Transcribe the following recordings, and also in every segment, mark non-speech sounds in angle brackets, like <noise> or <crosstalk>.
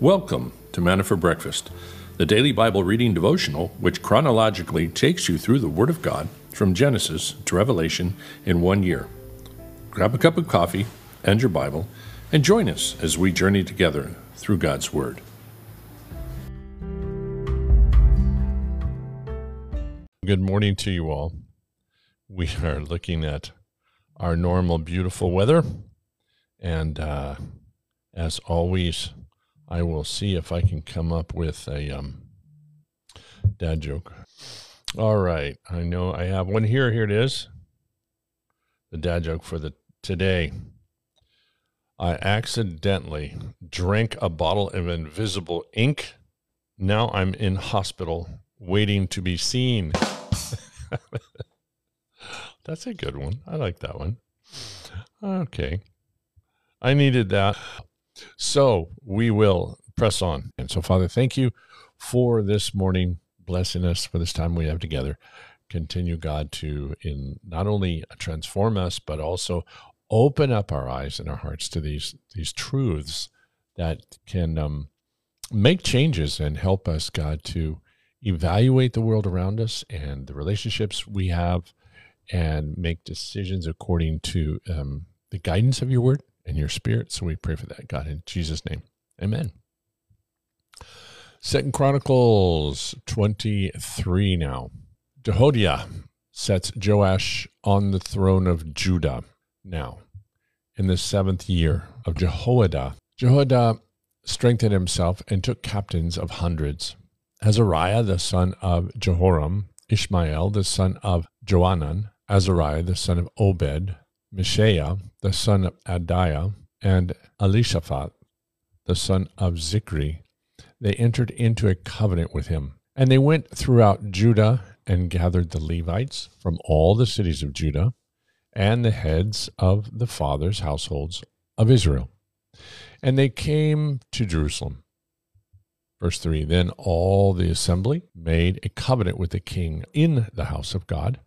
Welcome to Manna for Breakfast, the daily Bible reading devotional which chronologically takes you through the Word of God from Genesis to Revelation in one year. Grab a cup of coffee and your Bible and join us as we journey together through God's Word. Good morning to you all. We are looking at our normal, beautiful weather. And uh, as always, I will see if I can come up with a um, dad joke. All right. I know I have one here. Here it is. The dad joke for the today. I accidentally drank a bottle of invisible ink. Now I'm in hospital waiting to be seen. <laughs> That's a good one. I like that one. Okay. I needed that. So we will press on. And so, Father, thank you for this morning, blessing us for this time we have together. Continue, God, to in not only transform us, but also open up our eyes and our hearts to these these truths that can um, make changes and help us, God, to evaluate the world around us and the relationships we have, and make decisions according to um, the guidance of your word and your spirit. So we pray for that, God, in Jesus' name. Amen. Second Chronicles 23 now. Jehoiada sets Joash on the throne of Judah now in the seventh year of Jehoiada. Jehoiada strengthened himself and took captains of hundreds. Azariah the son of Jehoram, Ishmael the son of Johanan, Azariah the son of Obed, Mishael the son of Adiah, and Elishaphat the son of Zichri, they entered into a covenant with him. And they went throughout Judah and gathered the Levites from all the cities of Judah and the heads of the fathers' households of Israel. And they came to Jerusalem. Verse 3 Then all the assembly made a covenant with the king in the house of God.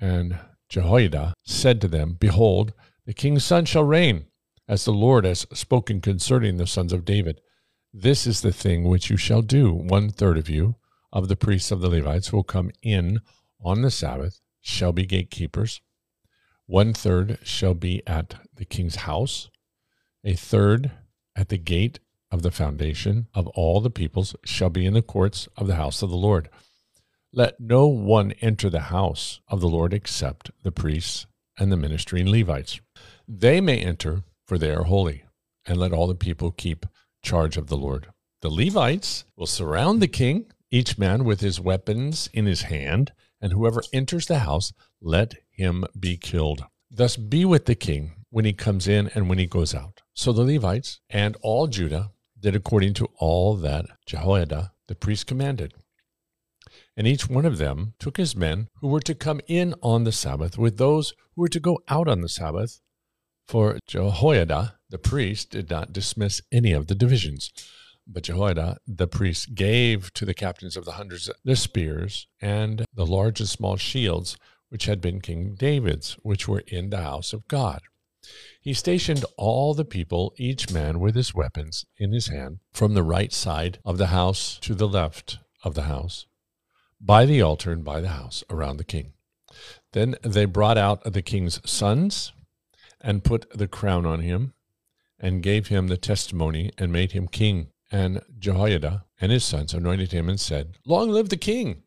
And Jehoiada said to them, Behold, the king's son shall reign, as the Lord has spoken concerning the sons of David. This is the thing which you shall do. One third of you, of the priests of the Levites, will come in on the Sabbath, shall be gatekeepers. One third shall be at the king's house, a third at the gate of the foundation of all the peoples shall be in the courts of the house of the Lord. Let no one enter the house of the Lord except the priests and the ministering Levites. They may enter, for they are holy, and let all the people keep charge of the Lord. The Levites will surround the king, each man with his weapons in his hand, and whoever enters the house, let him be killed. Thus be with the king when he comes in and when he goes out. So the Levites and all Judah did according to all that Jehoiada the priest commanded. And each one of them took his men who were to come in on the Sabbath with those who were to go out on the Sabbath. For Jehoiada the priest did not dismiss any of the divisions. But Jehoiada the priest gave to the captains of the hundreds the spears and the large and small shields which had been King David's, which were in the house of God. He stationed all the people, each man with his weapons in his hand, from the right side of the house to the left of the house by the altar and by the house around the king. Then they brought out the king's sons and put the crown on him and gave him the testimony and made him king. And Jehoiada and his sons anointed him and said, Long live the king!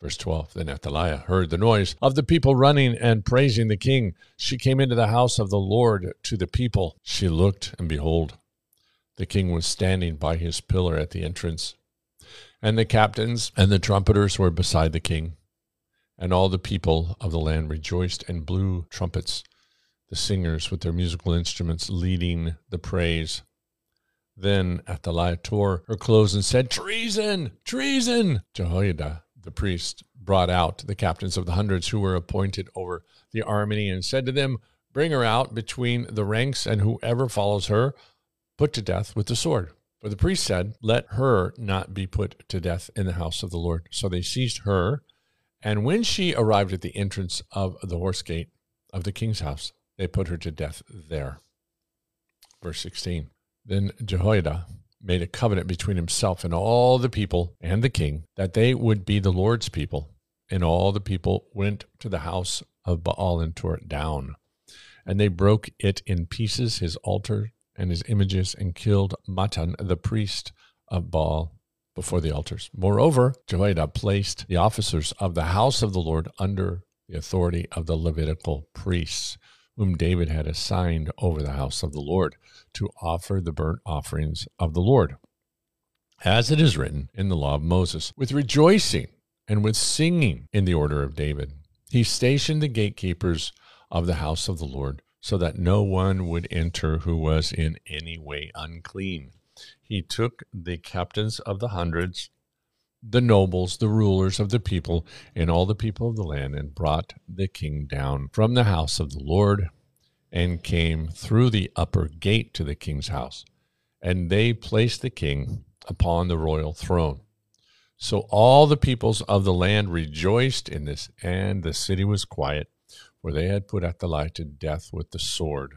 Verse 12 Then Athaliah heard the noise of the people running and praising the king. She came into the house of the Lord to the people. She looked, and behold, the king was standing by his pillar at the entrance. And the captains and the trumpeters were beside the king. And all the people of the land rejoiced and blew trumpets, the singers with their musical instruments leading the praise. Then Athaliah tore her clothes and said, Treason! Treason! Jehoiada, the priest, brought out the captains of the hundreds who were appointed over the army and said to them, Bring her out between the ranks, and whoever follows her, put to death with the sword. But the priest said, Let her not be put to death in the house of the Lord. So they seized her. And when she arrived at the entrance of the horse gate of the king's house, they put her to death there. Verse 16 Then Jehoiada made a covenant between himself and all the people and the king that they would be the Lord's people. And all the people went to the house of Baal and tore it down. And they broke it in pieces, his altar and his images, and killed Mattan, the priest of Baal, before the altars. Moreover, Jehoiada placed the officers of the house of the Lord under the authority of the Levitical priests, whom David had assigned over the house of the Lord to offer the burnt offerings of the Lord. As it is written in the law of Moses, with rejoicing and with singing in the order of David. He stationed the gatekeepers of the house of the Lord so that no one would enter who was in any way unclean. He took the captains of the hundreds, the nobles, the rulers of the people, and all the people of the land, and brought the king down from the house of the Lord, and came through the upper gate to the king's house. And they placed the king upon the royal throne. So all the peoples of the land rejoiced in this, and the city was quiet, for they had put Athaliah to death with the sword.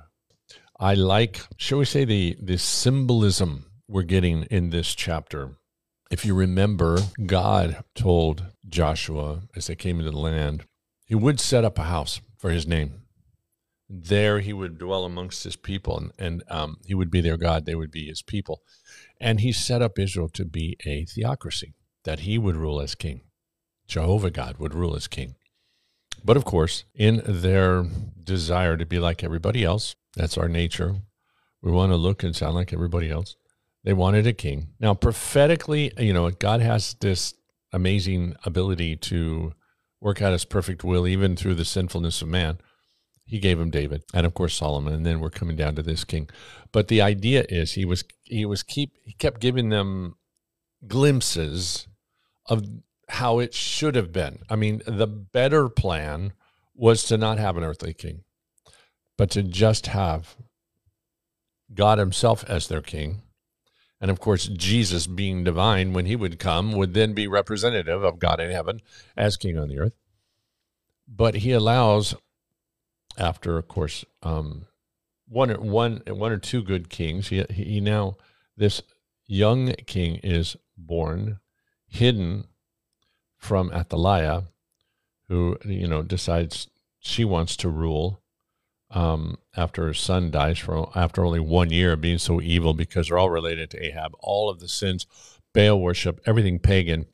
I like, shall we say, the, the symbolism we're getting in this chapter. If you remember, God told Joshua as they came into the land, he would set up a house for his name. There he would dwell amongst his people, and, and um, he would be their God. They would be his people. And he set up Israel to be a theocracy, that he would rule as king. Jehovah God would rule as king. But of course, in their desire to be like everybody else, that's our nature. We want to look and sound like everybody else. They wanted a king. Now, prophetically, you know, God has this amazing ability to work out his perfect will even through the sinfulness of man. He gave him David and of course Solomon, and then we're coming down to this king. But the idea is he was he was keep he kept giving them glimpses of how it should have been. I mean, the better plan was to not have an earthly king, but to just have God himself as their king and of course, Jesus, being divine, when he would come, would then be representative of God in heaven as king on the earth. But he allows, after, of course, um, one, one, one or two good kings, he, he now, this young king is born, hidden from Athaliah, who, you know, decides she wants to rule um, after her son dies for after only one year of being so evil because they're all related to Ahab. All of the sins, Baal worship, everything pagan.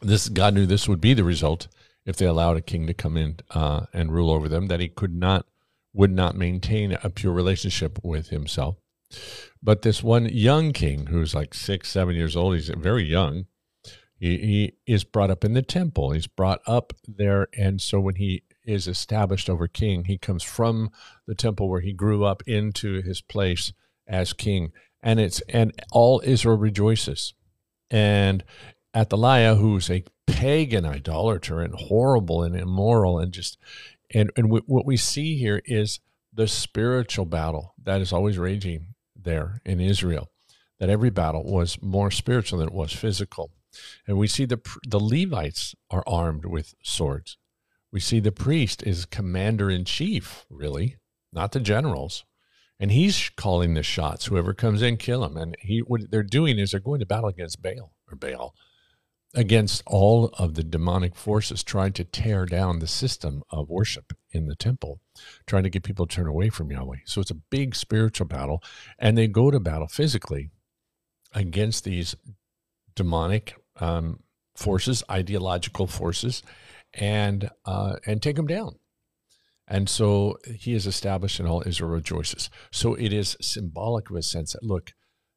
This God knew this would be the result if they allowed a king to come in uh, and rule over them. That he could not, would not maintain a pure relationship with himself. But this one young king, who's like six, seven years old, he's very young. He, he is brought up in the temple. He's brought up there, and so when he is established over king. He comes from the temple where he grew up into his place as king. And it's and all Israel rejoices. And Athaliah, who's a pagan idolater and horrible and immoral and just and and w- what we see here is the spiritual battle that is always raging there in Israel. That every battle was more spiritual than it was physical. And we see the the Levites are armed with swords. We see the priest is commander in chief, really, not the generals. And he's calling the shots. Whoever comes in, kill him. And he, what they're doing is they're going to battle against Baal or Baal, against all of the demonic forces trying to tear down the system of worship in the temple, trying to get people to turn away from Yahweh. So it's a big spiritual battle. And they go to battle physically against these demonic um, forces, ideological forces, and uh, and take him down. And so he is established, and all Israel rejoices. So it is symbolic of a sense that look,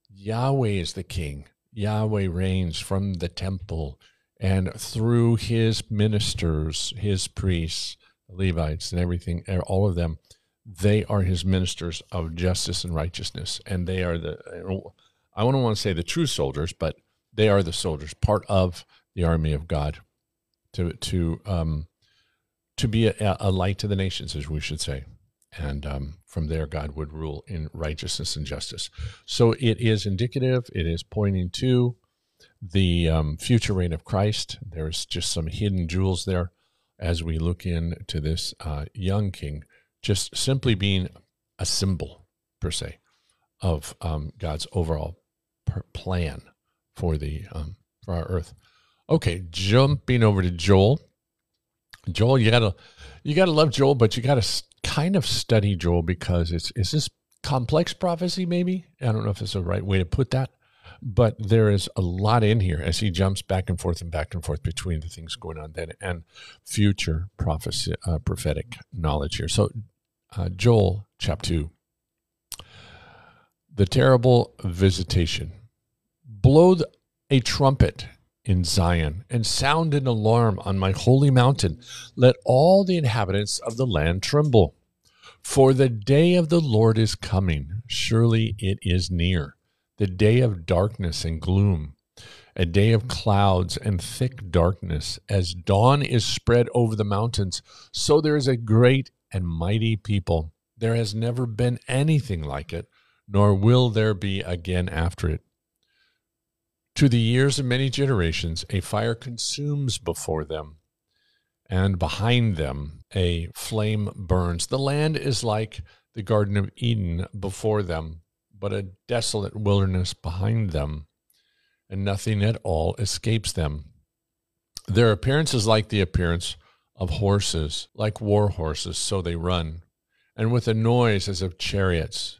Yahweh is the king. Yahweh reigns from the temple and through his ministers, his priests, Levites, and everything, all of them, they are his ministers of justice and righteousness. And they are the, I don't want to say the true soldiers, but they are the soldiers, part of the army of God to to um, to be a, a, light to the nations, as we should say. And um, from there, God would rule in righteousness and justice. So it is indicative. It is pointing to the um, future reign of Christ. There's just some hidden jewels there as we look into this uh, young king, just simply being a symbol per se of um, God's overall plan for the um, for our earth. Okay, jumping over to Joel. Joel, you gotta you gotta love Joel, but you gotta kind of study Joel because it's is this complex prophecy? Maybe I don't know if it's the right way to put that, but there is a lot in here as he jumps back and forth and back and forth between the things going on then and future prophecy, uh, prophetic knowledge here. So, uh, Joel chapter two, the terrible visitation. Blow a trumpet in Zion and sound an alarm on my holy mountain. Let all the inhabitants of the land tremble. For the day of the Lord is coming. Surely it is near. The day of darkness and gloom, a day of clouds and thick darkness. As dawn is spread over the mountains, so there is a great and mighty people. There has never been anything like it, nor will there be again after it. To the years of many generations, a fire consumes before them, and behind them a flame burns. The land is like the Garden of Eden before them, but a desolate wilderness behind them, and nothing at all escapes them. Their appearance is like the appearance of horses, like war horses, so they run, and with a noise as of chariots.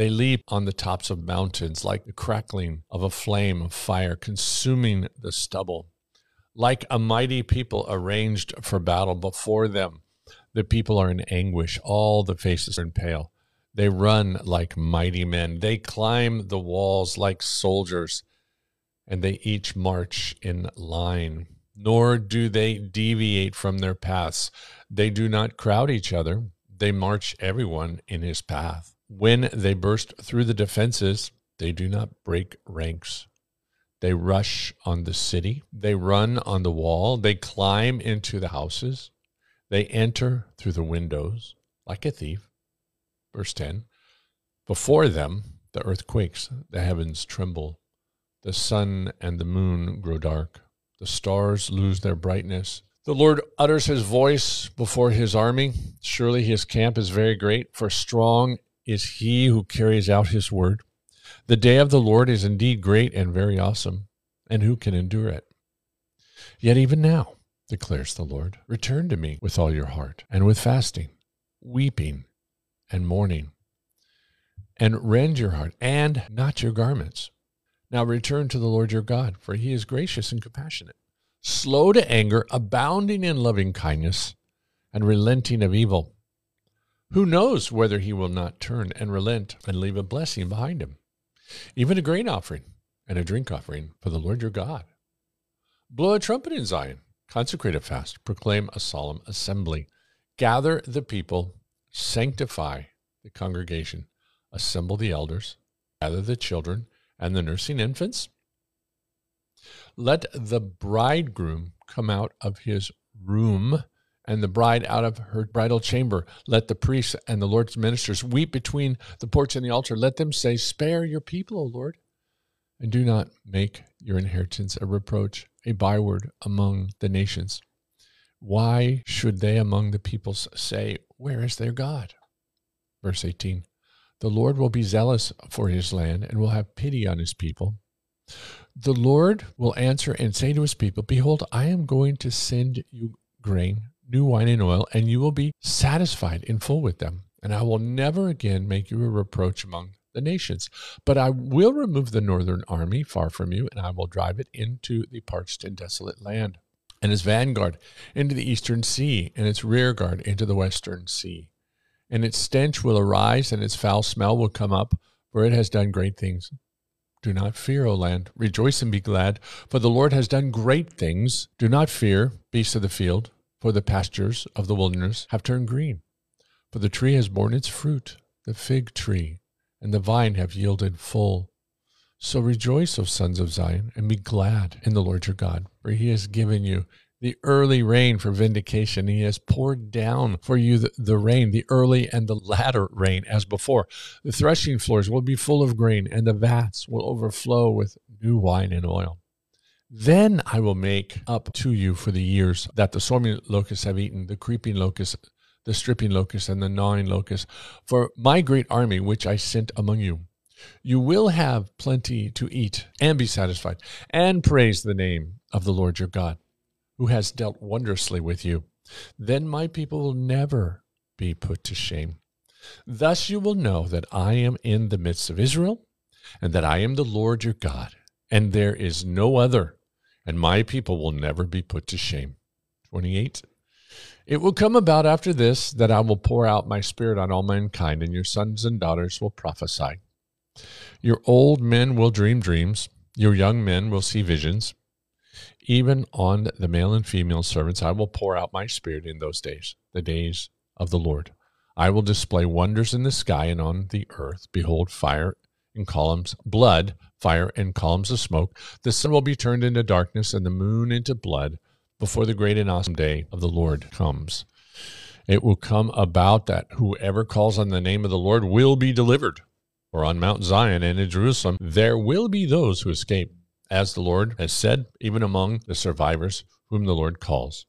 They leap on the tops of mountains like the crackling of a flame of fire consuming the stubble. Like a mighty people arranged for battle before them, the people are in anguish. All the faces are pale. They run like mighty men. They climb the walls like soldiers, and they each march in line. Nor do they deviate from their paths. They do not crowd each other. They march everyone in his path. When they burst through the defenses, they do not break ranks. They rush on the city. They run on the wall. They climb into the houses. They enter through the windows like a thief. Verse 10 Before them, the earth quakes, the heavens tremble, the sun and the moon grow dark, the stars lose their brightness. The Lord utters his voice before his army. Surely his camp is very great, for strong is he who carries out his word. The day of the Lord is indeed great and very awesome, and who can endure it? Yet even now, declares the Lord, return to me with all your heart, and with fasting, weeping, and mourning, and rend your heart, and not your garments. Now return to the Lord your God, for he is gracious and compassionate, slow to anger, abounding in loving kindness, and relenting of evil who knows whether he will not turn and relent and leave a blessing behind him, even a grain offering and a drink offering for the Lord your God? Blow a trumpet in Zion, consecrate a fast, proclaim a solemn assembly, gather the people, sanctify the congregation, assemble the elders, gather the children and the nursing infants. Let the bridegroom come out of his room and the bride out of her bridal chamber. Let the priests and the Lord's ministers weep between the porch and the altar. Let them say, Spare your people, O Lord, and do not make your inheritance a reproach, a byword among the nations. Why should they among the peoples say, Where is their God? Verse 18 The Lord will be zealous for his land and will have pity on his people. The Lord will answer and say to his people, Behold, I am going to send you grain new wine and oil, and you will be satisfied in full with them. And I will never again make you a reproach among the nations. But I will remove the northern army far from you, and I will drive it into the parched and desolate land, and its vanguard into the eastern sea, and its rear guard into the western sea. And its stench will arise, and its foul smell will come up, for it has done great things. Do not fear, O land. Rejoice and be glad, for the Lord has done great things. Do not fear, beasts of the field for the pastures of the wilderness have turned green. For the tree has borne its fruit, the fig tree and the vine have yielded full. So rejoice, O sons of Zion, and be glad in the Lord your God, for he has given you the early rain for vindication. He has poured down for you the, the, rain, the early and the latter rain, as before. The threshing floors will be full of grain, and the vats will overflow with new wine and oil. Then I will make up to you for the years that the swarming locusts have eaten, the creeping locust, the stripping locust, and the gnawing locust, for my great army which I sent among you. You will have plenty to eat and be satisfied, and praise the name of the Lord your God, who has dealt wondrously with you. Then my people will never be put to shame. Thus you will know that I am in the midst of Israel, and that I am the Lord your God, and there is no other, and my people will never be put to shame. 28. It will come about after this that I will pour out my spirit on all mankind, and your sons and daughters will prophesy. Your old men will dream dreams, your young men will see visions. Even on the male and female servants I will pour out my spirit in those days, the days of the Lord. I will display wonders in the sky and on the earth. Behold, fire and columns, blood, fire and columns of smoke. The sun will be turned into darkness and the moon into blood before the great and awesome day of the Lord comes. It will come about that whoever calls on the name of the Lord will be delivered. For on Mount Zion and in Jerusalem there will be those who escape, as the Lord has said, even among the survivors whom the Lord calls.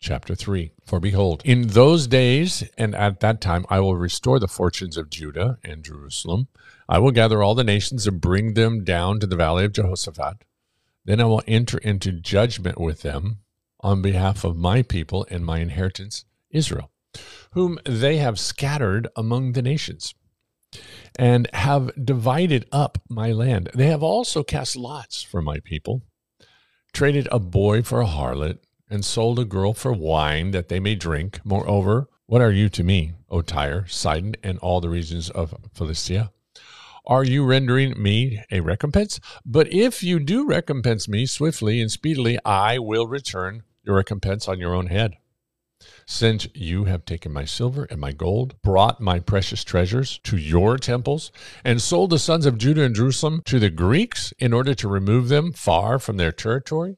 Chapter 3 For behold, in those days and at that time I will restore the fortunes of Judah and Jerusalem. I will gather all the nations and bring them down to the valley of Jehoshaphat then I will enter into judgment with them on behalf of my people and my inheritance, Israel, whom they have scattered among the nations and have divided up my land. They have also cast lots for my people, traded a boy for a harlot, and sold a girl for wine that they may drink. Moreover, what are you to me, O Tyre, Sidon, and all the regions of Philistia? Are you rendering me a recompense? But if you do recompense me swiftly and speedily, I will return your recompense on your own head. Since you have taken my silver and my gold, brought my precious treasures to your temples, and sold the sons of Judah and Jerusalem to the Greeks in order to remove them far from their territory,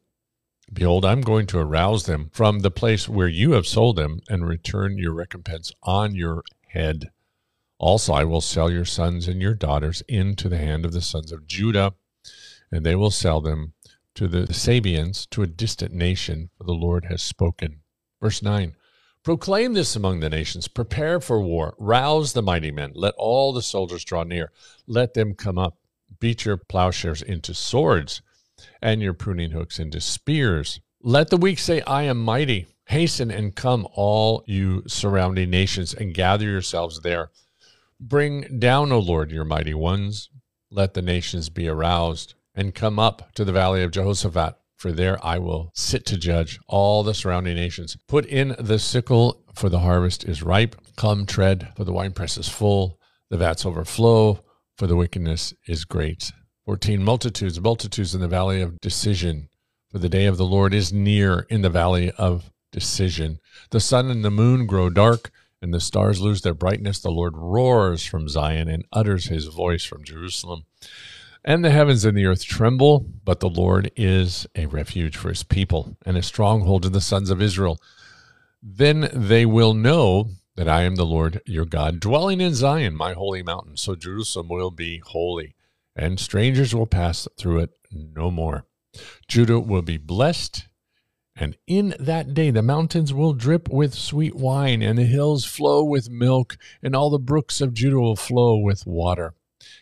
behold, I'm going to arouse them from the place where you have sold them and return your recompense on your head. Also, I will sell your sons and your daughters into the hand of the sons of Judah, and they will sell them to the Sabeans, to a distant nation, for the Lord has spoken. Verse 9 Proclaim this among the nations, prepare for war, rouse the mighty men, let all the soldiers draw near, let them come up, beat your plowshares into swords, and your pruning hooks into spears. Let the weak say, I am mighty. Hasten and come, all you surrounding nations, and gather yourselves there. Bring down, O Lord, your mighty ones. Let the nations be aroused and come up to the valley of Jehoshaphat, for there I will sit to judge all the surrounding nations. Put in the sickle, for the harvest is ripe. Come, tread, for the winepress is full. The vats overflow, for the wickedness is great. 14 Multitudes, multitudes in the valley of decision, for the day of the Lord is near in the valley of decision. The sun and the moon grow dark and the stars lose their brightness. The Lord roars from Zion and utters his voice from Jerusalem. And the heavens and the earth tremble, but the Lord is a refuge for his people and a stronghold to the sons of Israel. Then they will know that I am the Lord your God, dwelling in Zion, my holy mountain. So Jerusalem will be holy, and strangers will pass through it no more. Judah will be blessed and in that day the mountains will drip with sweet wine, and the hills flow with milk, and all the brooks of Judah will flow with water.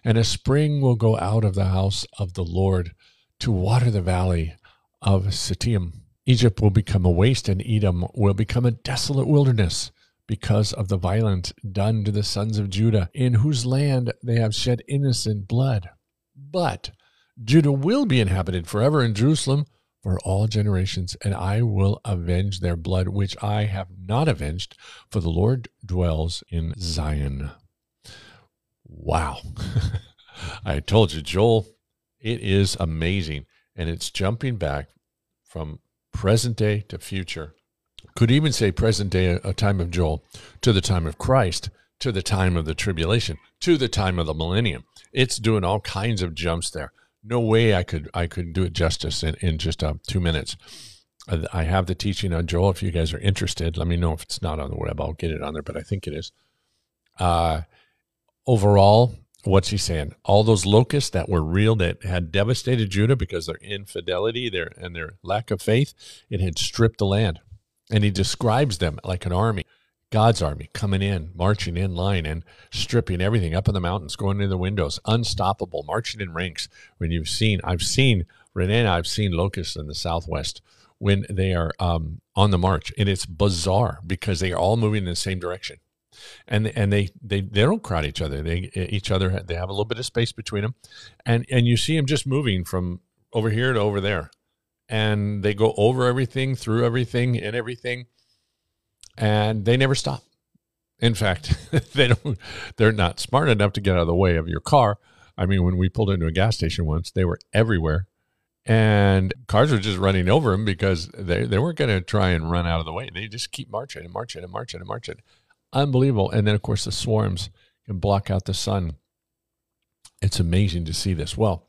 And a spring will go out of the house of the Lord to water the valley of Sittim. Egypt will become a waste, and Edom will become a desolate wilderness because of the violence done to the sons of Judah, in whose land they have shed innocent blood. But Judah will be inhabited forever, in Jerusalem for all generations, and I will avenge their blood, which I have not avenged, for the Lord dwells in Zion. Wow. <laughs> I told you, Joel, it is amazing. And it's jumping back from present day to future. Could even say present day, a time of Joel, to the time of Christ, to the time of the tribulation, to the time of the millennium. It's doing all kinds of jumps there no way I could I could do it justice in, in just uh, two minutes. I have the teaching on Joel. If you guys are interested, let me know if it's not on the web. I'll get it on there, but I think it is. Uh, overall, what's he saying? All those locusts that were real that had devastated Judah because their infidelity, their and their lack of faith, it had stripped the land. And he describes them like an army God's army coming in, marching in line and stripping everything up in the mountains, going into the windows, unstoppable, marching in ranks. When you've seen, I've seen, Renee I've seen locusts in the southwest when they are um, on the march, and it's bizarre because they are all moving in the same direction, and and they they they don't crowd each other. They each other they have a little bit of space between them, and and you see them just moving from over here to over there, and they go over everything, through everything, and everything and they never stop. In fact, <laughs> they don't. They're not smart enough to get out of the way of your car. I mean, when we pulled into a gas station once, they were everywhere, and cars were just running over them because they they weren't going to try and run out of the way. They just keep marching and marching and marching and marching. Unbelievable. And then of course the swarms can block out the sun. It's amazing to see this. Well,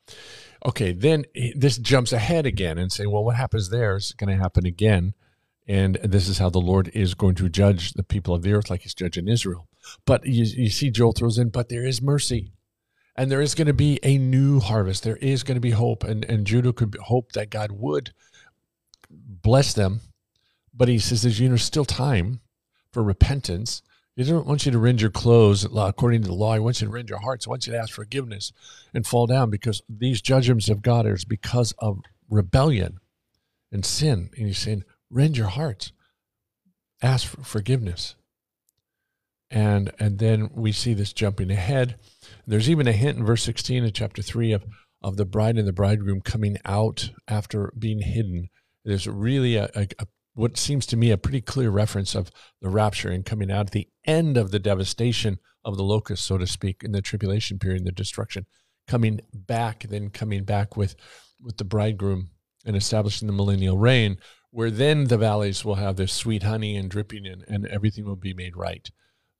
okay, then eh, this jumps ahead again and say, well, what happens there is going to happen again and this is how the Lord is going to judge the people of the earth like he's judging Israel. But you, you see, Joel throws in, but there is mercy. And there is going to be a new harvest. There is going to be hope. And, and Judah could hope that God would bless them. But he says there's you know, still time for repentance. He doesn't want you to rend your clothes according to the law. He wants you to rend your hearts. He wants you to ask forgiveness and fall down because these judgments of God are because of rebellion and sin. And he's saying, rend your hearts, ask for forgiveness. And and then we see this jumping ahead. There's even a hint in verse 16 of chapter 3 of, of the bride and the bridegroom coming out after being hidden. There's really a, a, a what seems to me a pretty clear reference of the rapture and coming out at the end of the devastation of the locusts, so to speak, in the tribulation period, the destruction, coming back, then coming back with with the bridegroom and establishing the millennial reign, where then the valleys will have this sweet honey and dripping in, and everything will be made right.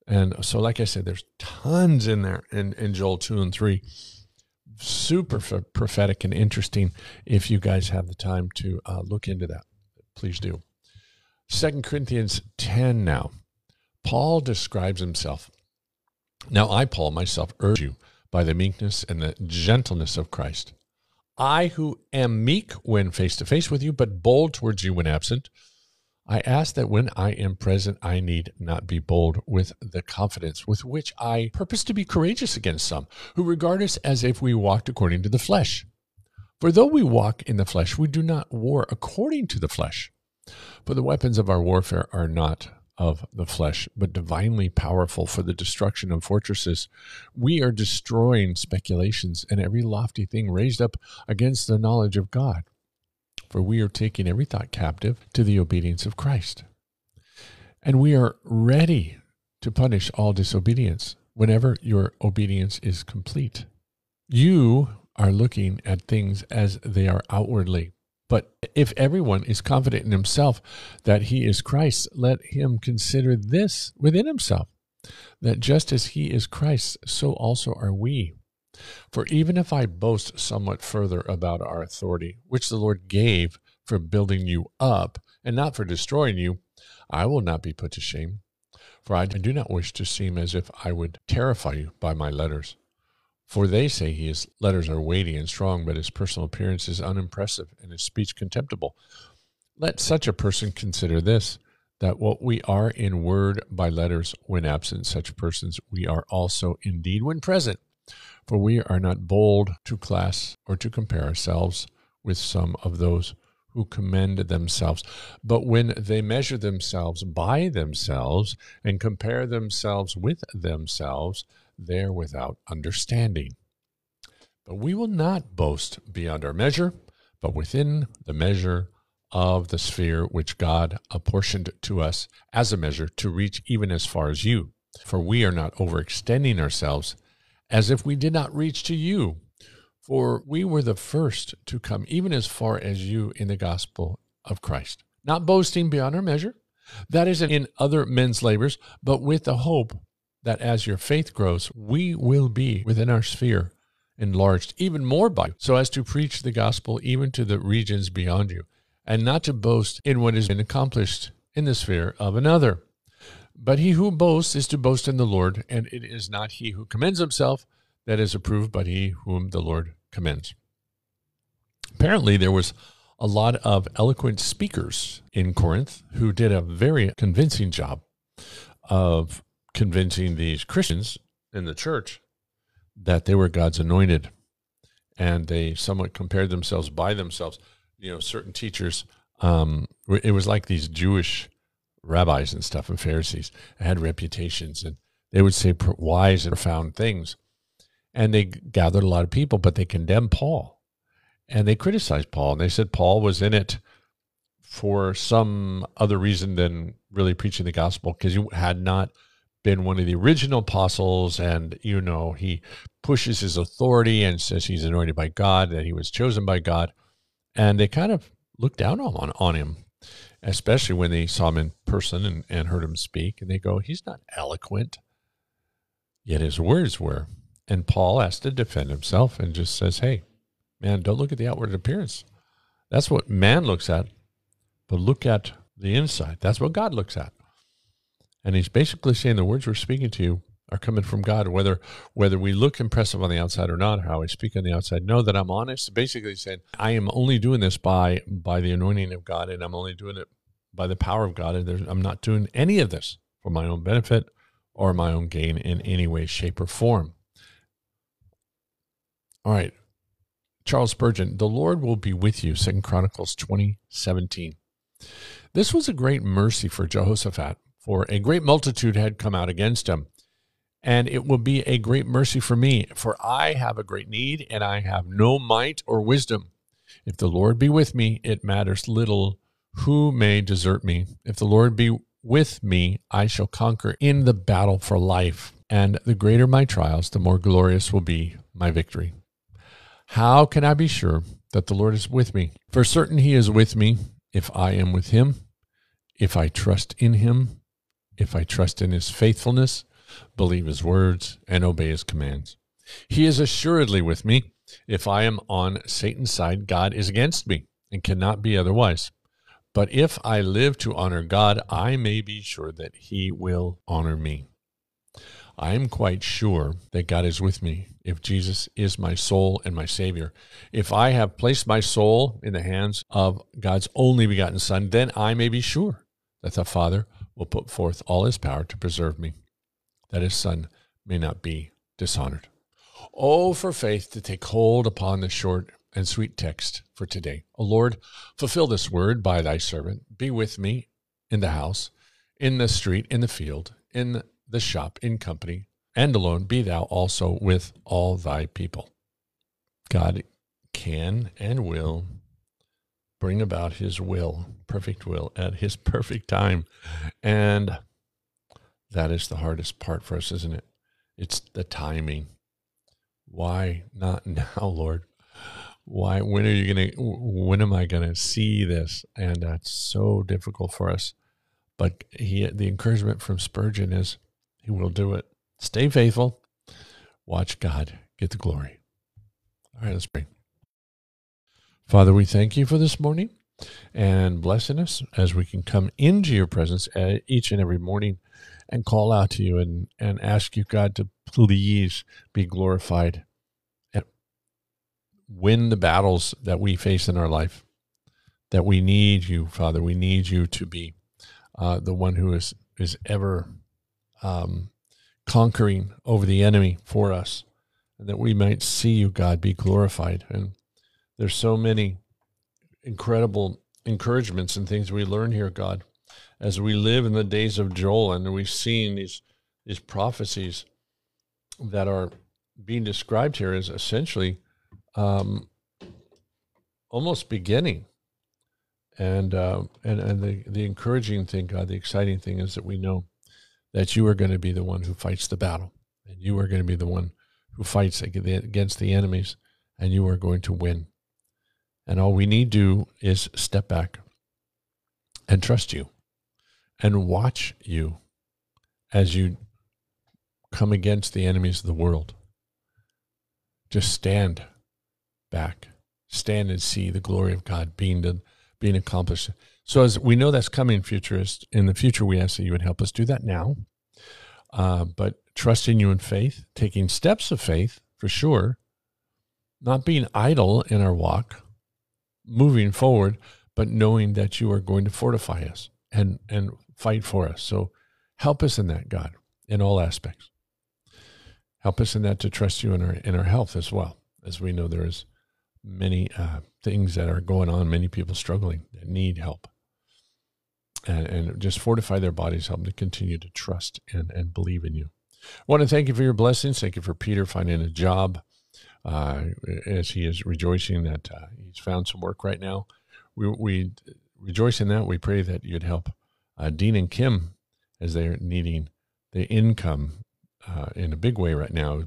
And so, like I said, there's tons in there in, in Joel 2 and 3. Super prophetic and interesting. If you guys have the time to uh, look into that, please do. Second Corinthians 10 now. Paul describes himself. Now, I, Paul, myself, urge you by the meekness and the gentleness of Christ I who am meek when face to face with you, but bold towards you when absent. I ask that when I am present, I need not be bold with the confidence with which I purpose to be courageous against some who regard us as if we walked according to the flesh. For though we walk in the flesh, we do not war according to the flesh. For the weapons of our warfare are not of the flesh, but divinely powerful for the destruction of fortresses. We are destroying speculations and every lofty thing raised up against the knowledge of God. For we are taking every thought captive to the obedience of Christ. And we are ready to punish all disobedience whenever your obedience is complete. You are looking at things as they are outwardly but if everyone is confident in himself that he is Christ, let him consider this within himself that just as he is Christ, so also are we. For even if I boast somewhat further about our authority, which the Lord gave for building you up and not for destroying you, I will not be put to shame. For I do not wish to seem as if I would terrify you by my letters. For they say he his letters are weighty and strong, but his personal appearance is unimpressive and his speech contemptible. Let such a person consider this that what we are in word by letters when absent, such persons we are also indeed when present. For we are not bold to class or to compare ourselves with some of those who commend themselves. But when they measure themselves by themselves and compare themselves with themselves, there without understanding. But we will not boast beyond our measure, but within the measure of the sphere which God apportioned to us as a measure to reach even as far as you. For we are not overextending ourselves as if we did not reach to you. For we were the first to come even as far as you in the gospel of Christ, not boasting beyond our measure. That isn't in other men's labors, but with the hope that as your faith grows, we will be within our sphere enlarged even more by you, so as to preach the gospel even to the regions beyond you, and not to boast in what has been accomplished in the sphere of another. But he who boasts is to boast in the Lord, and it is not he who commends himself that is approved, but he whom the Lord commends. Apparently, there was a lot of eloquent speakers in Corinth who did a very convincing job of convincing these Christians in the church that they were God's anointed. And they somewhat compared themselves by themselves. You know, certain teachers, um, it was like these Jewish rabbis and stuff and Pharisees had reputations and they would say wise and profound things. And they gathered a lot of people, but they condemned Paul and they criticized Paul. And they said Paul was in it for some other reason than really preaching the gospel because he had not been one of the original apostles and you know he pushes his authority and says he's anointed by god that he was chosen by god. And they kind of look down on, on him especially when they saw him in person and, and heard him speak. And they go he's not eloquent. Yet his words were. And paul has to defend himself and just says hey man don't look at the outward appearance. That's what man looks at but look at the inside. That's what God looks at. And he's basically saying the words we're speaking to you are coming from God, whether whether we look impressive on the outside or not, how I speak on the outside. Know that I'm honest. Basically saying I am only doing this by by the anointing of God, and I'm only doing it by the power of God, and I'm not doing any of this for my own benefit or my own gain in any way, shape, or form. All right. Charles Spurgeon, the Lord will be with you, Second Chronicles 20, 17. This was a great mercy for Jehoshaphat, for a great multitude had come out against him. And it will be a great mercy for me, for I have a great need, and I have no might or wisdom. If the Lord be with me, it matters little who may desert me. If the Lord be with me, I shall conquer in the battle for life. And the greater my trials, the more glorious will be my victory. How can I be sure that the Lord is with me? For certain he is with me if I am with him, if I trust in him, if I trust in his faithfulness, believe his words, and obey his commands. He is assuredly with me. If I am on Satan's side, God is against me and cannot be otherwise. But if I live to honor God, I may be sure that he will honor me. I am quite sure that God is with me if Jesus is my soul and my Savior. If I have placed my soul in the hands of God's only begotten Son, then I may be sure that the Father will put forth all his power to preserve me, that his Son may not be dishonored. Oh, for faith to take hold upon the short and sweet text for today. O Lord, fulfill this word by thy servant. Be with me in the house, in the street, in the field, in the shop in company, and alone be thou also with all thy people. God can and will bring about his will, perfect will, at his <laughs> perfect time. And that is the hardest part for us, isn't it? It's the timing. Why not <laughs> now, Lord? Why, when are you going to, when am I going to see this? And that's so difficult for us. But he, the encouragement from Spurgeon is, he will do it. Stay faithful. Watch God get the glory. All right, let's pray. Father, we thank you for this morning and blessing us as we can come into your presence each and every morning and call out to you and, and ask you, God, to please be glorified and win the battles that we face in our life. That we need you, Father. We need you to be uh, the one who is, is ever um, conquering over the enemy for us, and that we might see you, God, be glorified. And there's so many incredible encouragements and things we learn here, God, as we live in the days of Joel, and we've seen these these prophecies that are being described here as essentially um, almost beginning. And uh, and and the the encouraging thing, God, the exciting thing is that we know that you are going to be the one who fights the battle, and you are going to be the one who fights against the enemies, and you are going to win. And all we need to do is step back and trust you and watch you as you come against the enemies of the world. Just stand back, stand and see the glory of God being done, being accomplished. So as we know that's coming, futurist, in the future, we ask that you would help us do that now. Uh, but trusting you in faith, taking steps of faith for sure, not being idle in our walk, moving forward, but knowing that you are going to fortify us and and fight for us. So Help us in that, God, in all aspects. Help us in that to trust you in our in our health as well, as we know there is many uh, things that are going on, many people struggling that need help. And, and just fortify their bodies, help them to continue to trust and, and believe in you. I want to thank you for your blessings. Thank you for Peter finding a job uh, as he is rejoicing that uh, he's found some work right now. We, we rejoice in that. We pray that you'd help uh, Dean and Kim as they're needing the income uh, in a big way right now.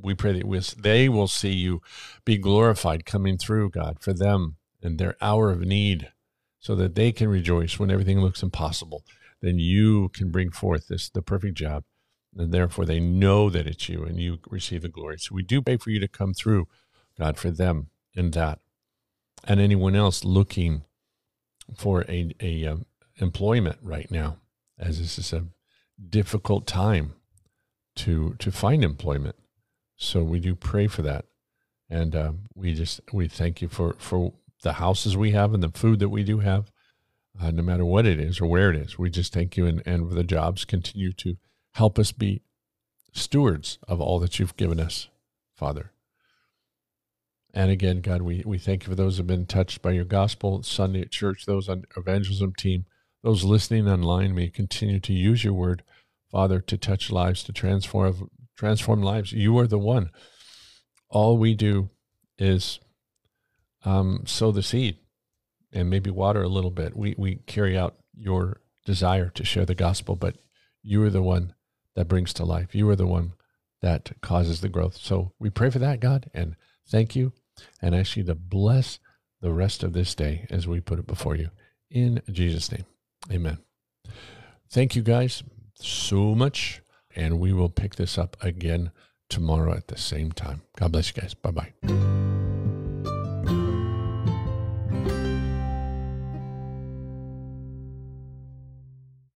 We pray that they will see you be glorified coming through, God, for them and their hour of need, so that they can rejoice when everything looks impossible. Then you can bring forth this the perfect job, and therefore they know that it's you, and you receive the glory. So we do pray for you to come through, God, for them in that, and anyone else looking for a a um, employment right now, as this is a difficult time to to find employment. So we do pray for that, and uh, we just we thank you for for the houses we have and the food that we do have, uh, no matter what it is or where it is. We just thank you, and and the jobs continue to help us be stewards of all that you've given us, Father. And again, God, we, we thank you for those who have been touched by your gospel Sunday at church, those on evangelism team, those listening online. May continue to use your word Father, to touch lives, to transform transform lives. You are the one. All we do is um, sow the seed and maybe water a little bit. We we carry out your desire to share the gospel, but you are the one that brings to life. You are the one that causes the growth. So we pray for that, God, and thank you, and ask you to bless the rest of this day as we put it before you. In Jesus' name, Amen. Thank you, guys so much. And we will pick this up again tomorrow at the same time. God bless you guys. Bye bye.